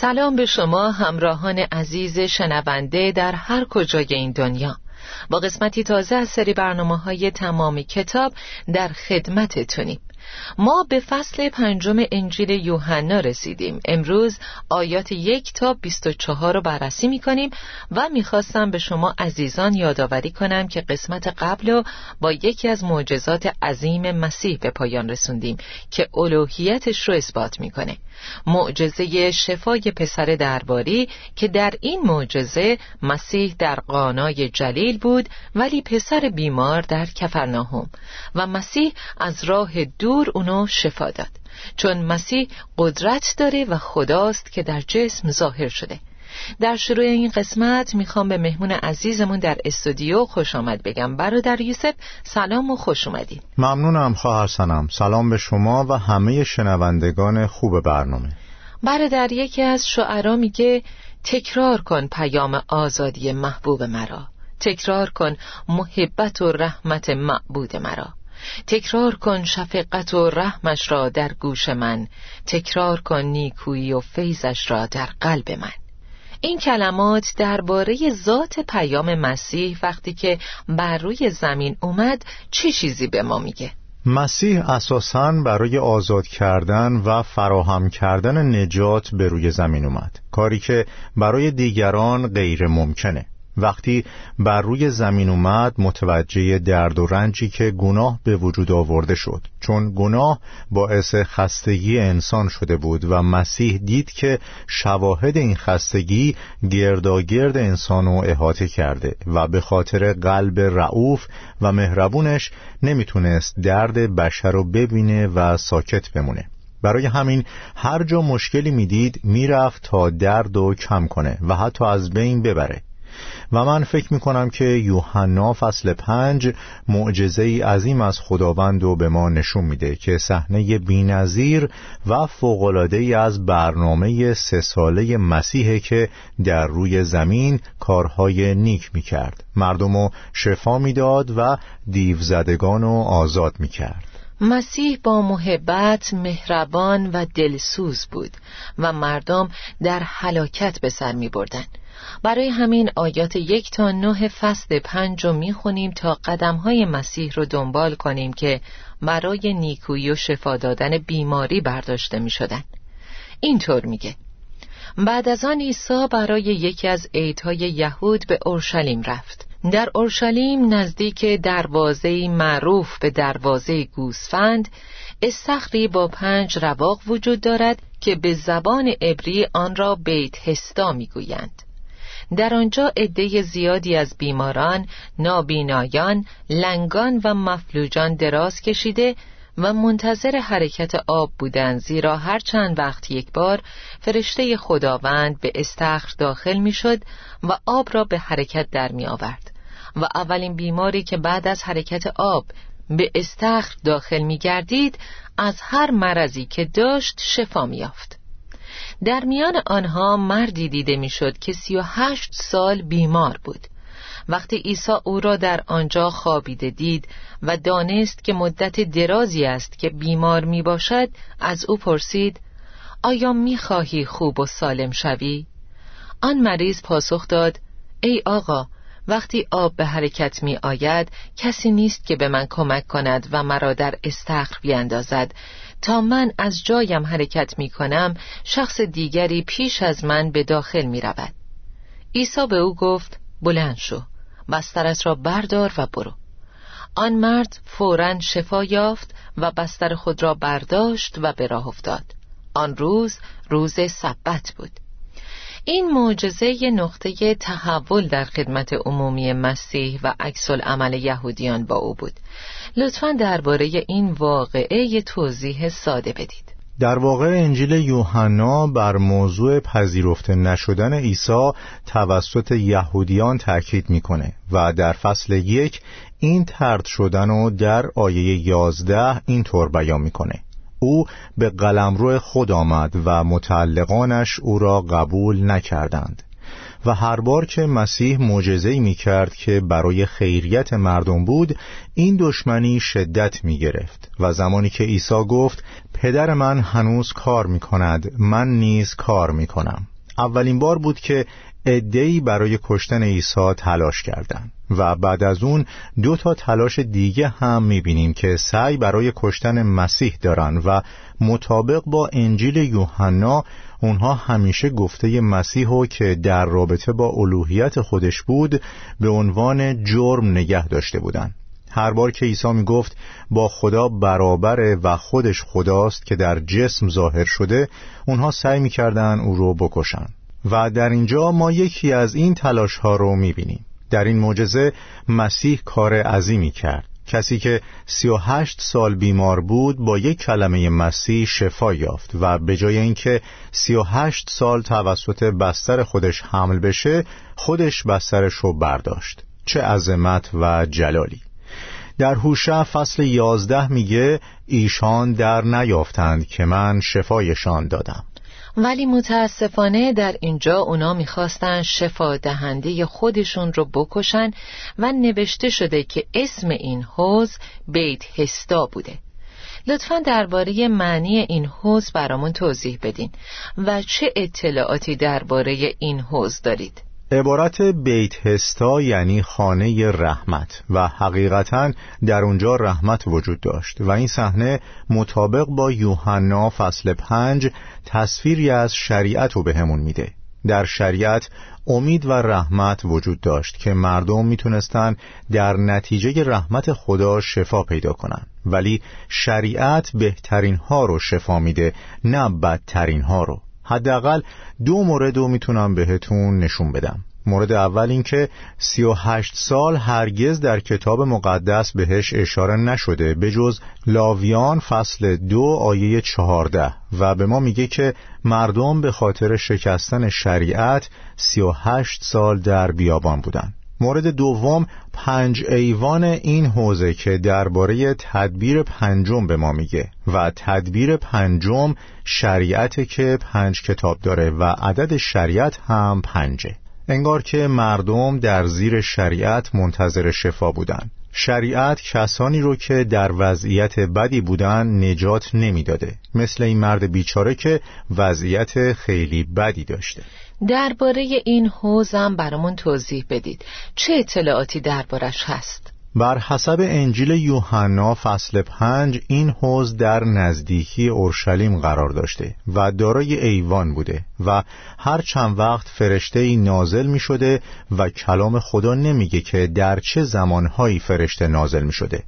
سلام به شما همراهان عزیز شنونده در هر کجای این دنیا. با قسمتی تازه از سری برنامه های تمامی کتاب در خدمتتونیم. ما به فصل پنجم انجیل یوحنا رسیدیم. امروز آیات یک تا بیست و چهار رو بررسی می کنیم و می‌خواستم به شما عزیزان یادآوری کنم که قسمت قبل رو با یکی از معجزات عظیم مسیح به پایان رسوندیم که الوهیتش رو اثبات می‌کنه. معجزه شفای پسر درباری که در این معجزه مسیح در قانای جلیل بود ولی پسر بیمار در کفرناهم و مسیح از راه دور اونو شفا داد. چون مسیح قدرت داره و خداست که در جسم ظاهر شده. در شروع این قسمت می‌خوام به مهمون عزیزمون در استودیو خوش آمد بگم. برادر یوسف سلام و خوش اومدین. ممنونم خواهر سنم. سلام به شما و همه شنوندگان خوب برنامه. برادر یکی از شعرا میگه تکرار کن پیام آزادی محبوب مرا. تکرار کن محبت و رحمت معبود مرا. تکرار کن شفقت و رحمش را در گوش من. تکرار کن نیکویی و فیضش را در قلب من. این کلمات درباره ذات پیام مسیح وقتی که بر روی زمین اومد چه چیزی به ما میگه؟ مسیح اساساً برای آزاد کردن و فراهم کردن نجات به روی زمین اومد کاری که برای دیگران غیر ممکنه وقتی بر روی زمین اومد متوجه درد و رنجی که گناه به وجود آورده شد. چون گناه باعث خستگی انسان شده بود و مسیح دید که شواهد این خستگی گرداگرد انسانو احاطه کرده و به خاطر قلب رعوف و مهربونش نمی‌تونست درد بشر رو ببینه و ساکت بمونه. برای همین هر جا مشکلی می‌دید می‌رفت تا درد و کم کنه و حتی از بین ببره. و من فکر می کنم که یوحنا فصل پنج معجزه ای عظیم از خداوند رو به ما نشون میده که صحنه بینظیر و فوقالعاده ای از برنامه سه ساله مسیحه که در روی زمین کارهای نیک می کرد مردم رو شفا می‌داد و دیوزدگان رو آزاد می کرد مسیح با محبت مهربان و دلسوز بود و مردم در حلاکت به سر می بردن. برای همین آیات یک تا نه فصل پنج رو می خونیم تا قدم های مسیح رو دنبال کنیم که برای نیکویی و شفا دادن بیماری برداشته می شدن. اینطور میگه. بعد از آن عیسی برای یکی از عیدهای یهود به اورشلیم رفت. در اورشلیم نزدیک دروازه معروف به دروازه گوسفند استخری با پنج رواق وجود دارد که به زبان عبری آن را بیت هستا می‌گویند. در آنجا عده زیادی از بیماران، نابینایان، لنگان و مفلوجان دراز کشیده و منتظر حرکت آب بودند زیرا هر چند وقت یک بار فرشته خداوند به استخر داخل می‌شد و آب را به حرکت در می آورد و اولین بیماری که بعد از حرکت آب به استخر داخل می گردید از هر مرضی که داشت شفا می یافت. در میان آنها مردی دیده می‌شد که سی و هشت سال بیمار بود وقتی عیسی او را در آنجا خوابیده دید و دانست که مدت درازی است که بیمار می باشد از او پرسید آیا می خواهی خوب و سالم شوی؟ آن مریض پاسخ داد ای آقا وقتی آب به حرکت می آید کسی نیست که به من کمک کند و مرا در استخر بیندازد تا من از جایم حرکت می کنم شخص دیگری پیش از من به داخل می رود عیسی به او گفت بلند شو بسترت را بردار و برو. آن مرد فورا شفا یافت و بستر خود را برداشت و به راه افتاد. آن روز روز سبت بود. این معجزه نقطه تحول در خدمت عمومی مسیح و عکس عمل یهودیان با او بود. لطفا درباره این واقعه توضیح ساده بدید. در واقع انجیل یوحنا بر موضوع پذیرفته نشدن عیسی توسط یهودیان تاکید می‌کنه و در فصل یک این ترد شدن و در آیه یازده اینطور بیان می‌کنه. او به قلمرو خود آمد و متعلقانش او را قبول نکردند. و هر بار که مسیح معجزه‌ای می کرد که برای خیریت مردم بود این دشمنی شدت می گرفت و زمانی که عیسی گفت پدر من هنوز کار می کند من نیز کار می کنم اولین بار بود که ادهی برای کشتن عیسی تلاش کردند و بعد از اون دو تا تلاش دیگه هم می‌بینیم که سعی برای کشتن مسیح دارن و مطابق با انجیل یوحنا اونها همیشه گفته مسیح که در رابطه با الوهیت خودش بود به عنوان جرم نگه داشته بودند. هر بار که عیسی می گفت با خدا برابره و خودش خداست که در جسم ظاهر شده اونها سعی می‌کردن او رو بکشن و در اینجا ما یکی از این تلاش ها رو می بینیم در این معجزه مسیح کار عظیمی کرد. کسی که سی و هشت سال بیمار بود با یک کلمه مسیح شفا یافت و به جای اینکه سی و هشت سال توسط بستر خودش حمل بشه خودش بسترش رو برداشت. چه عظمت و جلالی. در هوشع فصل یازده میگه ایشان در نیافتند که من شفایشان دادم. ولی متاسفانه در اینجا اونا می‌خواستن شفا دهنده خودشون رو بکشن و نوشته شده که اسم این حوز بیت هستا بوده. لطفا درباره معنی این حوز برامون توضیح بدین و چه اطلاعاتی درباره این حوز دارید؟ عبارت بیت هستا یعنی خانه رحمت و حقیقتا در اونجا رحمت وجود داشت و این صحنه مطابق با یوحنا فصل پنج تصویری از شریعت رو بهمون میده. در شریعت امید و رحمت وجود داشت که مردم می‌تونستن در نتیجه رحمت خدا شفا پیدا کنن. ولی شریعت بهترین ها رو شفا میده نه بدترین ها رو. حداقل دو مورد رو می‌تونم بهتون نشون بدم. مورد اول اینکه سی و هشت سال هرگز در کتاب مقدس بهش اشاره نشده به جز لاویان فصل دو آیه چهارده و به ما میگه که مردم به خاطر شکستن شریعت سی و هشت سال در بیابان بودن مورد دوم پنج ایوان این حوزه که درباره تدبیر پنجم به ما میگه و تدبیر پنجم شریعت که پنج کتاب داره و عدد شریعت هم پنجه انگار که مردم در زیر شریعت منتظر شفا بودند. شریعت کسانی رو که در وضعیت بدی بودن نجات نمی‌داده مثل این مرد بیچاره که وضعیت خیلی بدی داشته. درباره این حوزم برامون توضیح بدید. چه اطلاعاتی دربارش هست؟ بر حسب انجیل یوحنا فصل پنج این حوز در نزدیکی اورشلیم قرار داشته و دارای ایوان بوده و هر چند وقت فرشته ای نازل می شده و کلام خدا نمیگه که در چه زمانهایی فرشته نازل می شده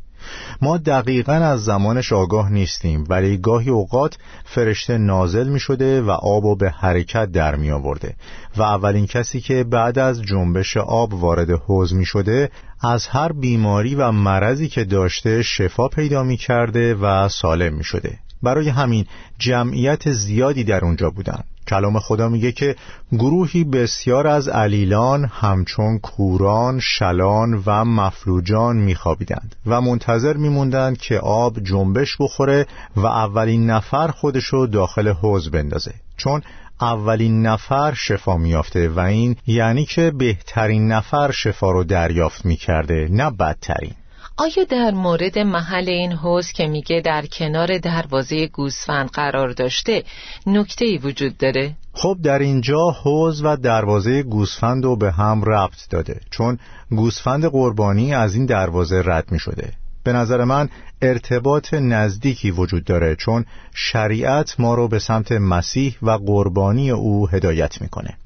ما دقیقا از زمانش آگاه نیستیم ولی گاهی اوقات فرشته نازل می شده و آب و به حرکت در می آورده و اولین کسی که بعد از جنبش آب وارد حوز می شده از هر بیماری و مرضی که داشته شفا پیدا می کرده و سالم می شده برای همین جمعیت زیادی در اونجا بودند کلام خدا میگه که گروهی بسیار از علیلان همچون کوران، شلان و مفلوجان میخوابیدند و منتظر میموندند که آب جنبش بخوره و اولین نفر خودشو داخل حوز بندازه. چون اولین نفر شفا میافته و این یعنی که بهترین نفر شفا رو دریافت می‌کرده نه بدترین. آیا در مورد محل این حوز که میگه در کنار دروازه گوسفند قرار داشته نکته ای وجود داره؟ خب در اینجا حوز و دروازه گوسفند رو به هم ربط داده چون گوسفند قربانی از این دروازه رد می شده به نظر من ارتباط نزدیکی وجود داره چون شریعت ما رو به سمت مسیح و قربانی او هدایت می‌کنه.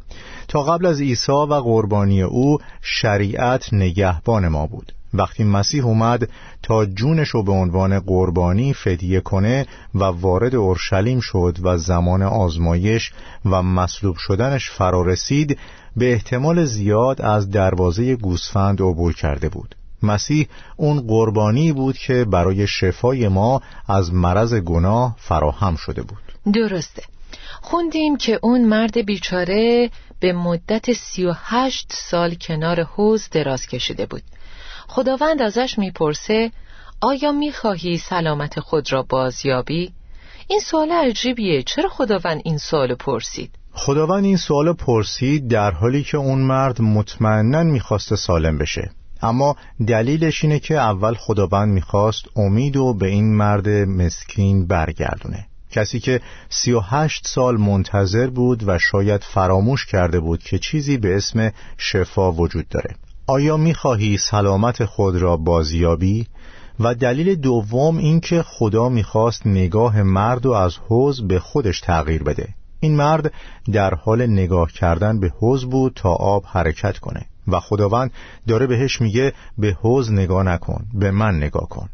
تا قبل از عیسی و قربانی او شریعت نگهبان ما بود. وقتی مسیح اومد تا جونش رو به عنوان قربانی فدیه کنه و وارد اورشلیم شد و زمان آزمایش و مصلوب شدنش فرا رسید به احتمال زیاد از دروازه گوسفند عبور کرده بود. مسیح اون قربانی بود که برای شفای ما از مرض گناه فراهم شده بود. درسته. خوندیم که اون مرد بیچاره به مدت سی و هشت سال کنار حوز دراز کشیده بود. خداوند ازش می‌پرسه آیا می‌خواهی سلامت خود را بازیابی؟ این سوال عجیبیه چرا خداوند این سوال پرسید؟ خداوند این سوال پرسید در حالی که اون مرد مطمئنا می‌خواست سالم بشه اما دلیلش اینه که اول خداوند می‌خواست امید و به این مرد مسکین برگردونه کسی که سی و هشت سال منتظر بود و شاید فراموش کرده بود که چیزی به اسم شفا وجود داره آیا می‌خواهی سلامت خود را بازیابی؟ و دلیل دوم اینکه خدا می‌خواست نگاه مرد و از حوز به خودش تغییر بده. این مرد در حال نگاه کردن به حوز بود تا آب حرکت کنه. و خداوند داره بهش میگه به حوز نگاه نکن به من نگاه کن.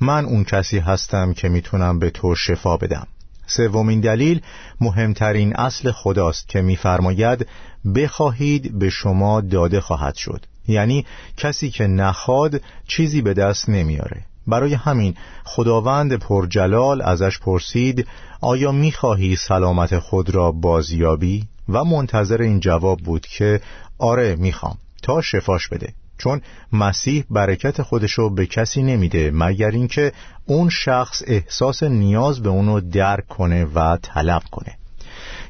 من اون کسی هستم که می‌تونم به تو شفا بدم. سومین دلیل مهمترین اصل خداست که میفرماید بخواهید به شما داده خواهد شد. یعنی کسی که نخواد چیزی به دست نمیاره. برای همین خداوند پرجلال ازش پرسید آیا می‌خواهی سلامت خود را بازیابی؟ و منتظر این جواب بود که آره می‌خوام. تا شفاش بده. چون مسیح برکت خودشو به کسی نمیده مگر اینکه اون شخص احساس نیاز به اونو درک کنه و طلب کنه.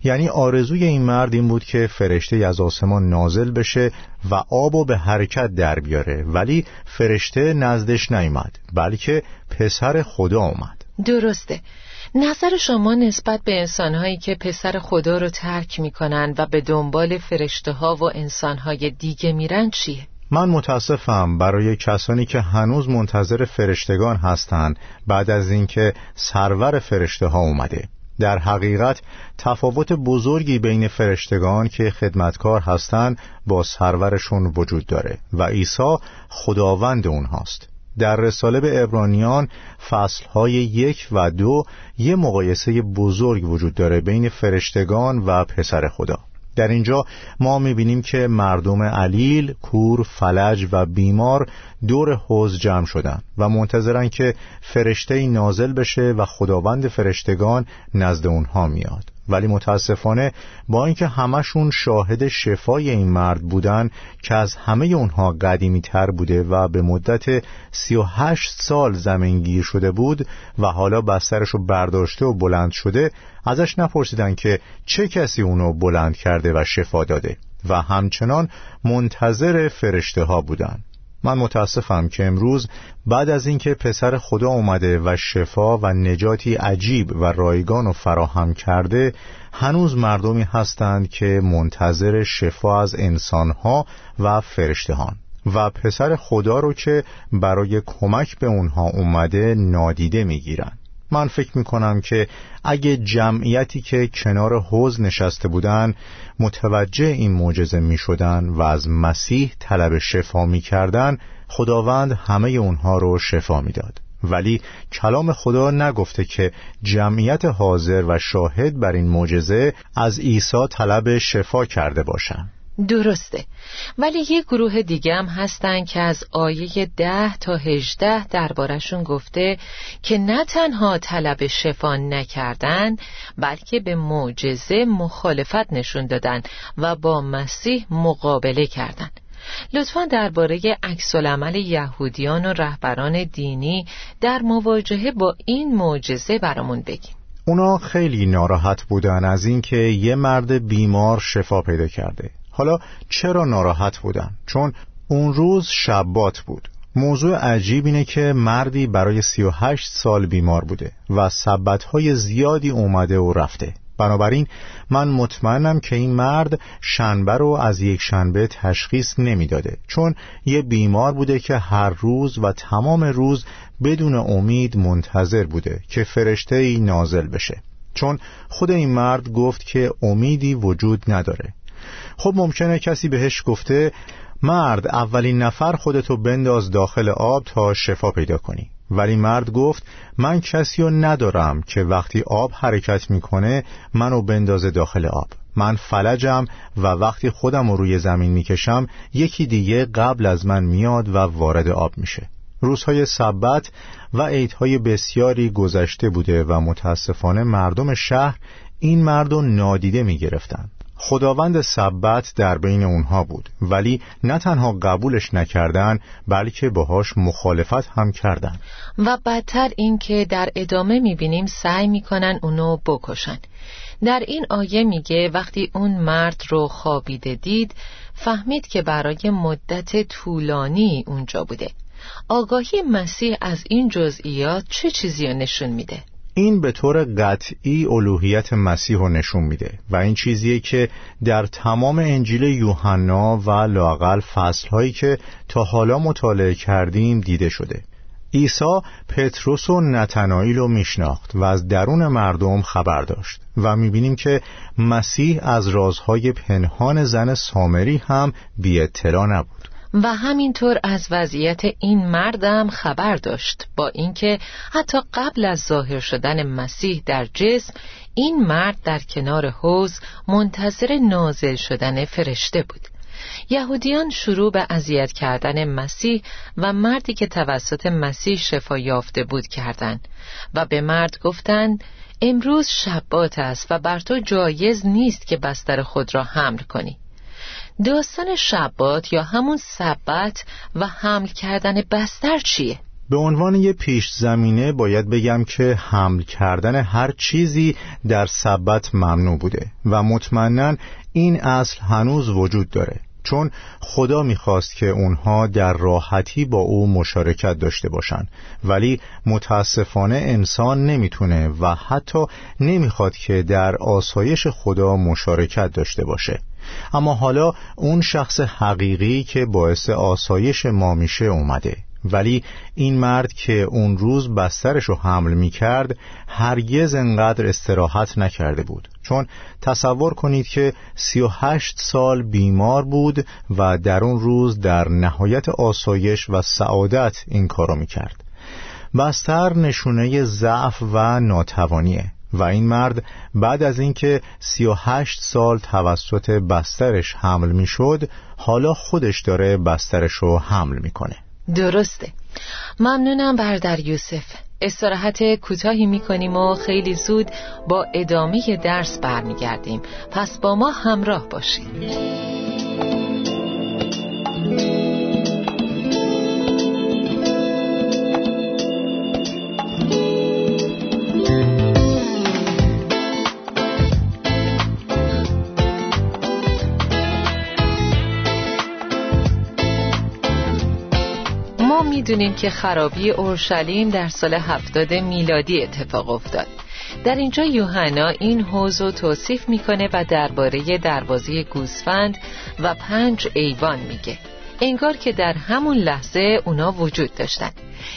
یعنی آرزوی این مرد این بود که فرشته از آسمان نازل بشه و آب به حرکت در بیاره. ولی فرشته نزدش نیامد بلکه پسر خدا آمد. درسته. نظر شما نسبت به انسانهایی که پسر خدا رو ترک می‌کنن و به دنبال فرشته ها و انسانهای دیگه میرن چیه؟ من متاسفم برای کسانی که هنوز منتظر فرشتگان هستند بعد از اینکه سرور فرشته ها اومده. در حقیقت تفاوت بزرگی بین فرشتگان که خدمتکار هستند با سرورشون وجود داره و عیسی خداوند اونهاست. در رساله به ابرانیان فصلهای یک و دو یه مقایسه بزرگ وجود داره بین فرشتگان و پسر خدا. در اینجا ما می‌بینیم که مردم علیل، کور، فلج و بیمار دور حوز جمع شدن و منتظرن که فرشته نازل بشه و خداوند فرشتگان نزد اونها میاد. ولی متاسفانه با اینکه همشون شاهد شفای این مرد بودن که از همه اونها قدیمی تر بوده و به مدت سی و هشت سال زمین گیر شده بود و حالا بسترش رو برداشته و بلند شده ازش نپرسیدن که چه کسی اونو بلند کرده و شفا داده. و همچنان منتظر فرشته ها بودن. من متاسفم که امروز بعد از اینکه پسر خدا اومده و شفا و نجاتی عجیب و رایگان و فراهم کرده هنوز مردمی هستند که منتظر شفا از انسانها و فرشتهان و پسر خدا رو که برای کمک به اونها اومده نادیده می‌گیرن. من فکر می کنم که اگه جمعیتی که کنار حوز نشسته بودن متوجه این معجزه می شدن و از مسیح طلب شفا می کردن خداوند همه اونها رو شفا می‌داد. ولی کلام خدا نگفته که جمعیت حاضر و شاهد بر این معجزه از عیسی طلب شفا کرده باشند. درسته. ولی یه گروه دیگه هم هستن که از آیه ده تا هجده دربارشون گفته که نه تنها طلب شفا نکردن بلکه به معجزه مخالفت نشون دادن و با مسیح مقابله کردن. لطفا درباره عکس العمل یهودیان و رهبران دینی در مواجهه با این معجزه برامون بگیم اونا خیلی ناراحت بودن از اینکه یه مرد بیمار شفا پیدا کرده. حالا چرا ناراحت بودن؟ چون اون روز شبات بود. موضوع عجیب اینه که مردی برای 38 سال بیمار بوده و سبتهای زیادی اومده و رفته. بنابراین من مطمئنم که این مرد شنبه رو از یک شنبه تشخیص نمی‌داده. چون یه بیمار بوده که هر روز و تمام روز بدون امید منتظر بوده که فرشته ای نازل بشه. چون خود این مرد گفت که امیدی وجود نداره. خب ممکنه کسی بهش گفته مرد اولین نفر خودتو بنداز داخل آب تا شفا پیدا کنی. ولی مرد گفت من کسی رو ندارم که وقتی آب حرکت می‌کنه منو بندازه داخل آب. من فلجم و وقتی خودم رو روی زمین می‌کشم یکی دیگه قبل از من میاد و وارد آب میشه. روزهای سبت و عیدهای بسیاری گذشته بوده و متاسفانه مردم شهر این مرد رو نادیده می‌گرفتن. خداوند سبت در بین اونها بود ولی نه تنها قبولش نکردن بلکه باهاش مخالفت هم کردن. و بدتر اینکه در ادامه می‌بینیم سعی می‌کنن اونو بکشن. در این آیه میگه وقتی اون مرد رو خوابیده دید فهمید که برای مدت طولانی اونجا بوده. آگاهی مسیح از این جزئیات چه چیزی رو نشون میده؟ این به طور قطعی الوهیت مسیح رو نشون میده و این چیزیه که در تمام انجیل یوحنا و لاقل فصلهایی که تا حالا مطالعه کردیم دیده شده. عیسی پتروس و نتنائیل رو میشناخت و از درون مردم خبر داشت و می‌بینیم که مسیح از رازهای پنهان زن سامری هم بی اطلاع نبود. و همینطور از وضعیت این مردم خبر داشت با اینکه حتی قبل از ظاهر شدن مسیح در جسم این مرد در کنار حوز منتظر نازل شدن فرشته بود. یهودیان شروع به اذیت کردن مسیح و مردی که توسط مسیح شفا یافته بود کردند و به مرد گفتند امروز شبات است و بر تو جایز نیست که بستر خود را حمل کنی. داستان شبات یا همون سبت و حمل کردن بستر چیه؟ به عنوان یه پیش زمینه باید بگم که حمل کردن هر چیزی در سبت ممنوع بوده و مطمئنا این اصل هنوز وجود داره چون خدا می‌خواست که اونها در راحتی با او مشارکت داشته باشند ولی متاسفانه انسان نمی‌تونه و حتی نمی‌خواد که در آسایش خدا مشارکت داشته باشه اما حالا اون شخص حقیقی که باعث آسایش ما میشه اومده. ولی این مرد که اون روز بسترش رو حمل می کرد هرگز انقدر استراحت نکرده بود. چون تصور کنید که سی و هشت سال بیمار بود و در اون روز در نهایت آسایش و سعادت این کارو می کرد بستر نشونه ضعف و ناتوانیه. و این مرد بعد از اینکه سی و هشت سال توسط بسترش حمل می شد حالا خودش داره بسترش رو حمل می‌کنه. درسته. ممنونم بردر یوسف. استراحت کوتاهی می‌کنیم و خیلی زود با ادامه درس برمیگردیم. پس با ما همراه باشید. می‌دونیم که خرابی اورشلیم در سال هفتاد میلادی اتفاق افتاد. در اینجا یوحنا این حوض رو توصیف می‌کنه و درباره دروازه گوسفند و پنج ایوان میگه. انگار که در همون لحظه اونا وجود داشتن.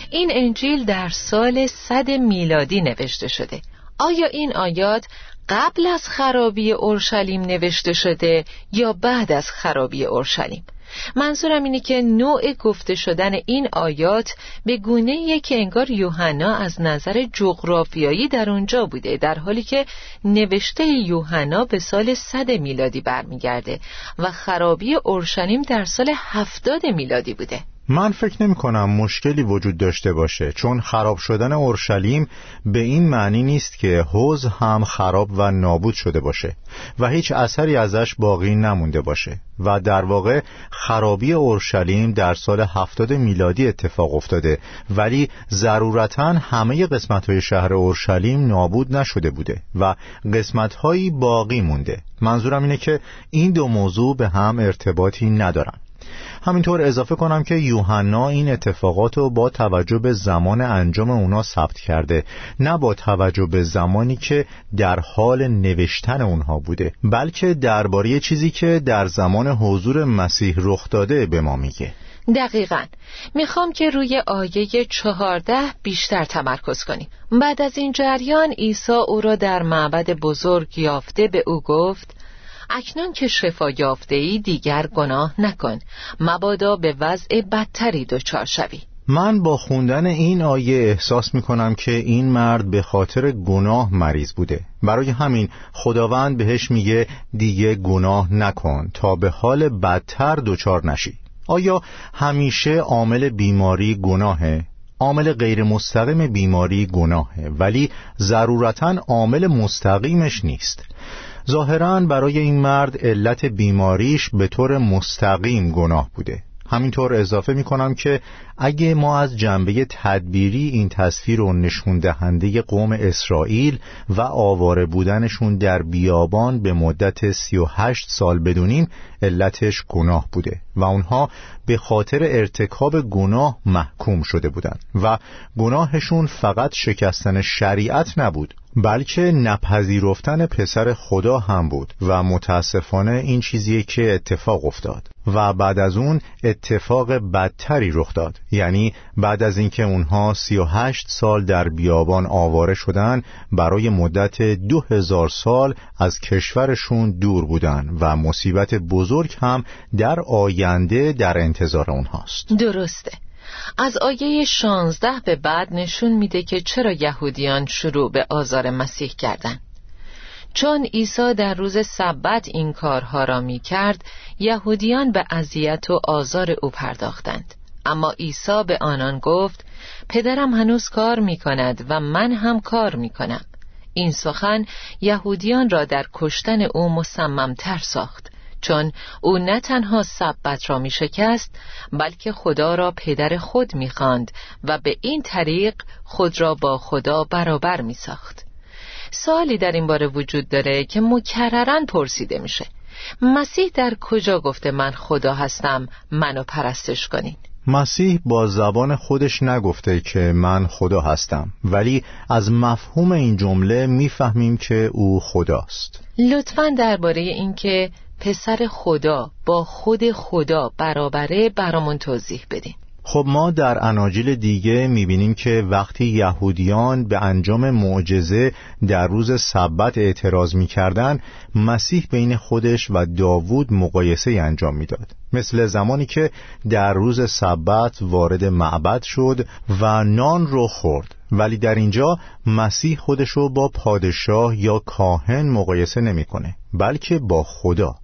این انجیل در سال صد میلادی نوشته شده. آیا این آیات قبل از خرابی اورشلیم نوشته شده یا بعد از خرابی اورشلیم؟ منظورم اینه که نوع گفته شدن این آیات به گونه که انگار یوحنا از نظر جغرافیایی در اونجا بوده در حالی که نوشته یوحنا به سال صد میلادی برمیگرده و خرابی اورشلیم در سال هفتاد میلادی بوده. من فکر نمی کنم مشکلی وجود داشته باشه چون خراب شدن اورشلیم به این معنی نیست که حوز هم خراب و نابود شده باشه و هیچ اثری ازش باقی نمونده باشه و در واقع خرابی اورشلیم در هفتاد 70 میلادی اتفاق افتاده ولی ضرورتا همه قسمت های شهر اورشلیم نابود نشده بوده و قسمت هایی باقی مونده. منظورم اینه که این دو موضوع به هم ارتباطی ندارن. همینطور اضافه کنم که یوحنا این اتفاقات رو با توجه به زمان انجام اونا ثبت کرده نه با توجه به زمانی که در حال نوشتن اونها بوده بلکه درباره چیزی که در زمان حضور مسیح رخ داده به ما میگه. دقیقا. می‌خوام که روی آیه چهارده بیشتر تمرکز کنیم. بعد از این جریان عیسی او را در معبد بزرگ یافته به او گفت اکنون که شفا یافته ای دیگر گناه نکن. مبادا به وضع بدتری دچار شوی. من با خوندن این آیه احساس می کنم که این مرد به خاطر گناه مریض بوده. برای همین خداوند بهش میگه دیگه گناه نکن تا به حال بدتر دچار نشی. آیا همیشه عامل بیماری گناهه؟ عامل غیر مستقیم بیماری گناهه ولی ضرورتا عامل مستقیمش نیست. ظاهرا برای این مرد علت بیماریش به طور مستقیم گناه بوده. همینطور اضافه می کنم که اگه ما از جنبه تدبیری این تصویر رو نشون دهنده قوم اسرائیل و آواره بودنشون در بیابان به مدت 38 سال بدونیم علتش گناه بوده و اونها به خاطر ارتکاب گناه محکوم شده بودند و گناهشون فقط شکستن شریعت نبود. بلکه نپذیرفتن پسر خدا هم بود و متاسفانه این چیزیه که اتفاق افتاد و بعد از اون اتفاق بدتری رخ داد. یعنی بعد از اینکه اونها سی و هشت سال در بیابان آواره شدن برای مدت دو هزار سال از کشورشون دور بودن و مصیبت بزرگ هم در آینده در انتظار اونهاست. درسته. از آیه 16 به بعد نشون میده که چرا یهودیان شروع به آزار مسیح کردند. چون عیسی در روز سبت این کارها را می کرد یهودیان به اذیت و آزار او پرداختند. اما عیسی به آنان گفت پدرم هنوز کار می کند و من هم کار می کنم این سخن یهودیان را در کشتن او مصممتر ساخت. چون او نه تنها سبت را می شکست بلکه خدا را پدر خود می خاند و به این طریق خود را با خدا برابر می ساخت. سوالی در این باره وجود داره که مکررن پرسیده میشه. مسیح در کجا گفته من خدا هستم؟ منو پرستش کنین. مسیح با زبان خودش نگفته که من خدا هستم ولی از مفهوم این جمله می‌فهمیم که او خداست. لطفا درباره اینکه پسر خدا با خود خدا برابره برامون توضیح بدین. خب ما در اناجیل دیگه می‌بینیم که وقتی یهودیان به انجام معجزه در روز سبت اعتراض می‌کردن مسیح بین خودش و داوود مقایسه انجام می‌داد. مثل زمانی که در روز سبت وارد معبد شد و نان رو خورد. ولی در اینجا مسیح خودش رو با پادشاه یا کاهن مقایسه نمی‌کنه بلکه با خدا.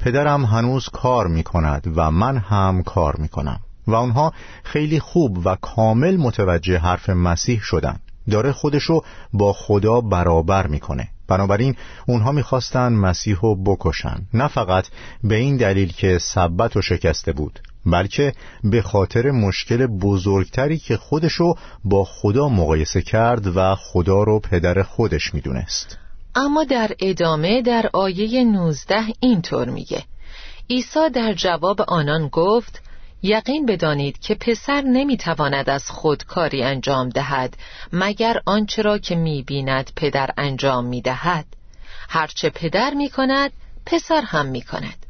پدرم هنوز کار می کند و من هم کار می کنم و آنها خیلی خوب و کامل متوجه حرف مسیح شدند. داره خودشو با خدا برابر می‌کنه. بنابراین اونها می‌خواستن مسیح رو بکشن. نه فقط به این دلیل که سبت و شکسته بود بلکه به خاطر مشکل بزرگتری که خودشو با خدا مقایسه کرد و خدا رو پدر خودش می‌دونست. اما در ادامه در آیه 19 اینطور میگه. عیسی در جواب آنان گفت یقین بدانید که پسر نمی‌تواند از خود کاری انجام دهد مگر آنچه را که می‌بیند پدر انجام می‌دهد هرچه پدر می‌کند پسر هم می‌کند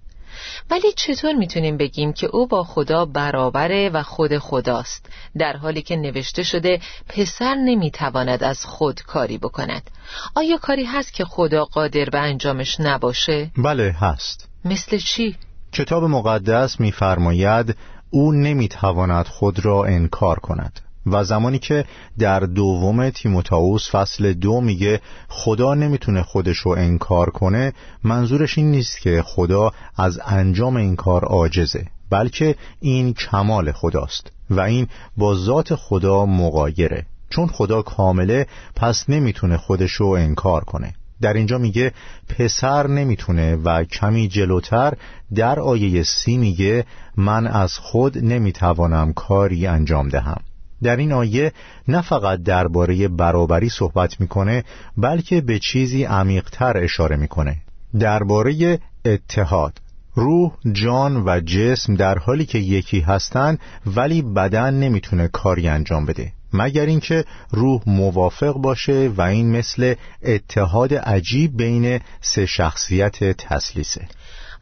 ولی چطور می‌تونیم بگیم که او با خدا برابره و خود خداست در حالی که نوشته شده پسر نمی‌تواند از خود کاری بکند آیا کاری هست که خدا قادر به انجامش نباشه؟ بله هست مثل چی؟ کتاب مقدس میفرماید او نمی‌تواند خود را انکار کند و زمانی که در دوم تیموتائوس فصل دو میگه خدا نمی‌تونه خودش رو انکار کنه منظورش این نیست که خدا از انجام این کار عاجزه بلکه این کمال خداست و این با ذات خدا مقایره چون خدا کامله پس نمی‌تونه خودش رو انکار کنه. در اینجا میگه پسر نمی‌تونه و کمی جلوتر در آیه سی میگه من از خود نمی‌توانم کاری انجام دهم. در این آیه نه فقط درباره برابری صحبت می‌کنه بلکه به چیزی عمیقتر اشاره می‌کنه. درباره اتحاد. روح، جان و جسم در حالی که یکی هستند ولی بدن نمی‌تونه کاری انجام بده. مگر اینکه روح موافق باشه و این مثل اتحاد عجیب بین سه شخصیت تسلیسه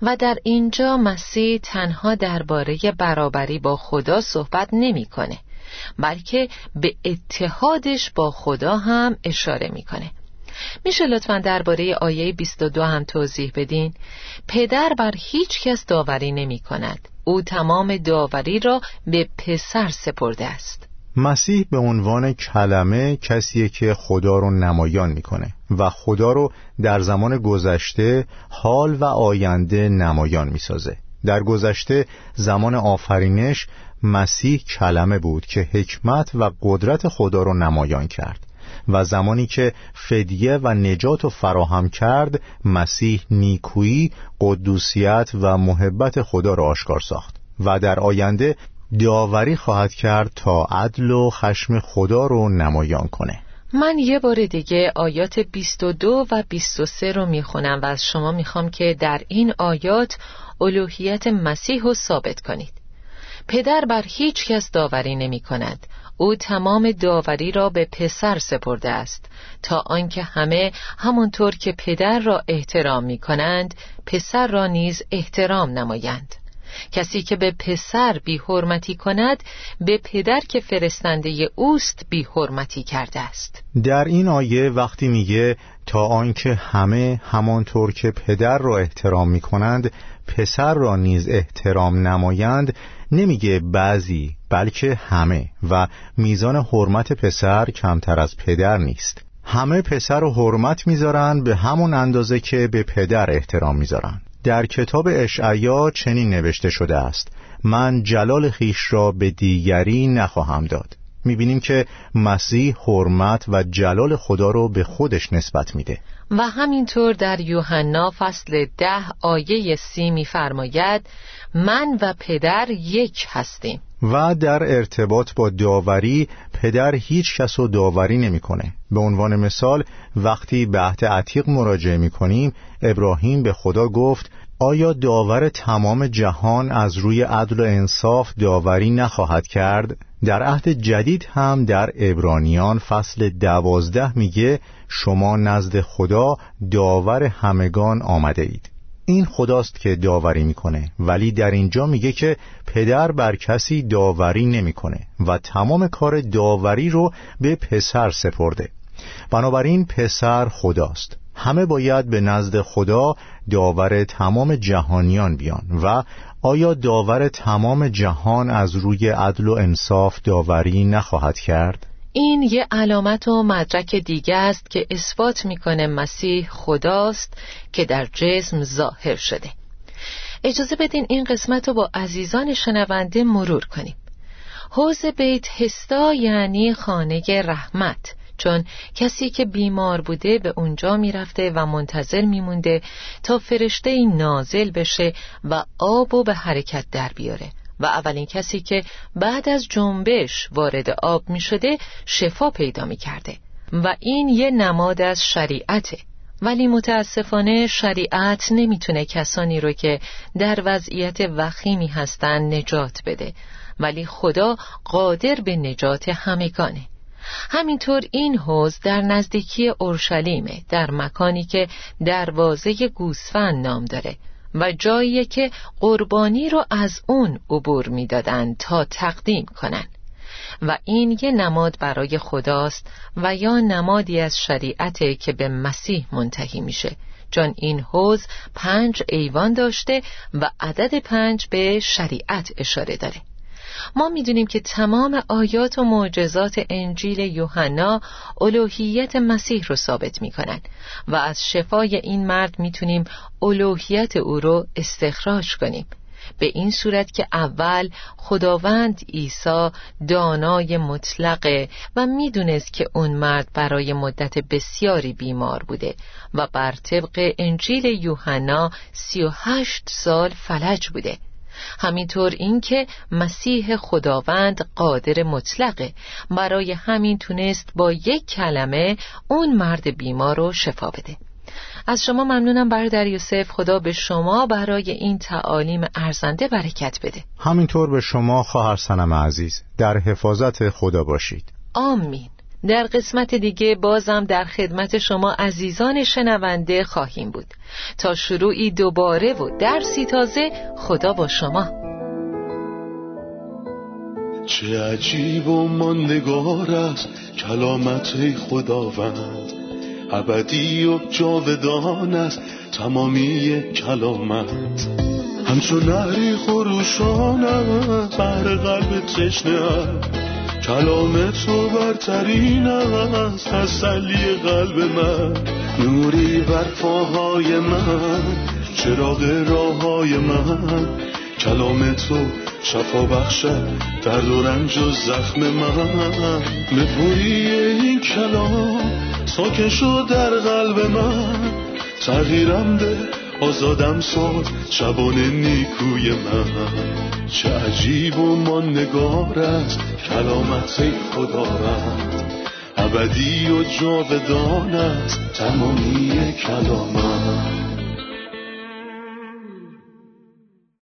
و در اینجا مسیح تنها درباره برابری با خدا صحبت نمی‌کنه بلکه به اتحادش با خدا هم اشاره می‌کنه میشه لطفا درباره آیه 22 هم توضیح بدین؟ پدر بر هیچ کس داوری نمی کند. او تمام داوری را به پسر سپرده است. مسیح به عنوان کلمه کسیه که خدا رو نمایان می‌کنه و خدا رو در زمان گذشته حال و آینده نمایان می‌سازه. در گذشته زمان آفرینش مسیح کلمه بود که حکمت و قدرت خدا رو نمایان کرد و زمانی که فدیه و نجات رو فراهم کرد مسیح نیکویی، قدوسیت و محبت خدا را آشکار ساخت. و در آینده داوری خواهد کرد تا عدل و خشم خدا رو نمایان کنه. من یه بار دیگه آیات 22 و 23 رو می‌خونم و از شما می‌خوام که در این آیات الوهیت مسیح رو ثابت کنید. پدر بر هیچ کس داوری نمی کند او تمام داوری را به پسر سپرده است. تا آنکه همه همانطور که پدر را احترام می کنند پسر را نیز احترام نمایند. کسی که به پسر بی حرمتی کند به پدر که فرستنده اوست بی حرمتی کرده است. در این آیه وقتی میگه تا آنکه همه همانطور که پدر را احترام می کنند پسر را نیز احترام نمایند نمیگه بعضی بلکه همه و میزان حرمت پسر کمتر از پدر نیست. همه پسر رو حرمت می‌ذارن به همون اندازه که به پدر احترام می‌ذارن. در کتاب اشعیا چنین نوشته شده است. من جلال خیش را به دیگری نخواهم داد. می‌بینیم که مسیح حرمت و جلال خدا رو به خودش نسبت میده. و همینطور در یوحنا فصل ده آیه سی میفرماید من و پدر یک هستیم و در ارتباط با داوری پدر هیچ کس رو داوری نمی‌کنه. به عنوان مثال وقتی به عهد عتیق مراجعه می‌کنیم ابراهیم به خدا گفت آیا داور تمام جهان از روی عدل و انصاف داوری نخواهد کرد؟ در عهد جدید هم در ابرانیان فصل دوازده میگه شما نزد خدا داور همگان آمده اید این خداست که داوری می‌کنه. ولی در اینجا میگه که پدر بر کسی داوری نمی‌کنه و تمام کار داوری رو به پسر سپرده. بنابراین پسر خداست. همه باید به نزد خدا داور تمام جهانیان بیان و آیا داور تمام جهان از روی عدل و انصاف داوری نخواهد کرد؟ این یه علامت و مدرک دیگه است که اثبات می‌کنه مسیح خداست که در جسم ظاهر شده. اجازه بدین این قسمت رو با عزیزان شنونده مرور کنیم. حوز بیت هستا یعنی خانه رحمت چون کسی که بیمار بوده به اونجا می‌رفته و منتظر میمونده تا فرشته نازل بشه و آب و به حرکت در بیاره. و اولین کسی که بعد از جنبش وارد آب می شده شفا پیدا می کرده و این یه نماد از شریعته. ولی متاسفانه شریعت نمی‌تونه کسانی رو که در وضعیت وخیمی هستن نجات بده. ولی خدا قادر به نجات همگانه. همینطور این حوز در نزدیکی اورشلیمه در مکانی که دروازه گوسفند نام داره. و جایی که قربانی رو از اون عبور می‌دادند تا تقدیم کنن. و این یه نماد برای خداست و یا نمادی از شریعته که به مسیح منتهی میشه. چون این حوز پنج ایوان داشته و عدد پنج به شریعت اشاره داره. ما می‌دونیم که تمام آیات و معجزات انجیل یوحنا الوهیت مسیح رو ثابت می‌کنن و از شفای این مرد می‌تونیم الوهیت او رو استخراج کنیم. به این صورت که اول خداوند عیسی دانای مطلقه و می‌دونست که اون مرد برای مدت بسیاری بیمار بوده و بر طبق انجیل یوحنا سی و هشت سال فلج بوده. همینطور اینکه مسیح خداوند قادر مطلقه. برای همین تونست با یک کلمه اون مرد بیمار رو شفا بده. از شما ممنونم برادر یوسف. خدا به شما برای این تعالیم ارزنده برکت بده. همینطور به شما خواهر سنم عزیز در حفاظت خدا باشید. آمین. در قسمت دیگه بازم در خدمت شما عزیزان شنونده خواهیم بود. تا شروعی دوباره و درسی تازه خدا با شما. چه عجیب و ماندگار است کلامت خداوند. ابدی و جاودان است تمامی کلامت. همچون نهری خروشان است بر قلب تشنه کلام تو برترین است تسلی قلب من. نوری بر پاهای من چراغ راه های من. کلام تو شفا بخشد درد و رنج و زخم من. نپوری این کلام ساکن شد در قلب من. تغییرم ده. آزادم ساد شبان نیکوی من. چه عجیب و نگار است کلامت خدا رد ابدی و جاودان است تمامی کلامت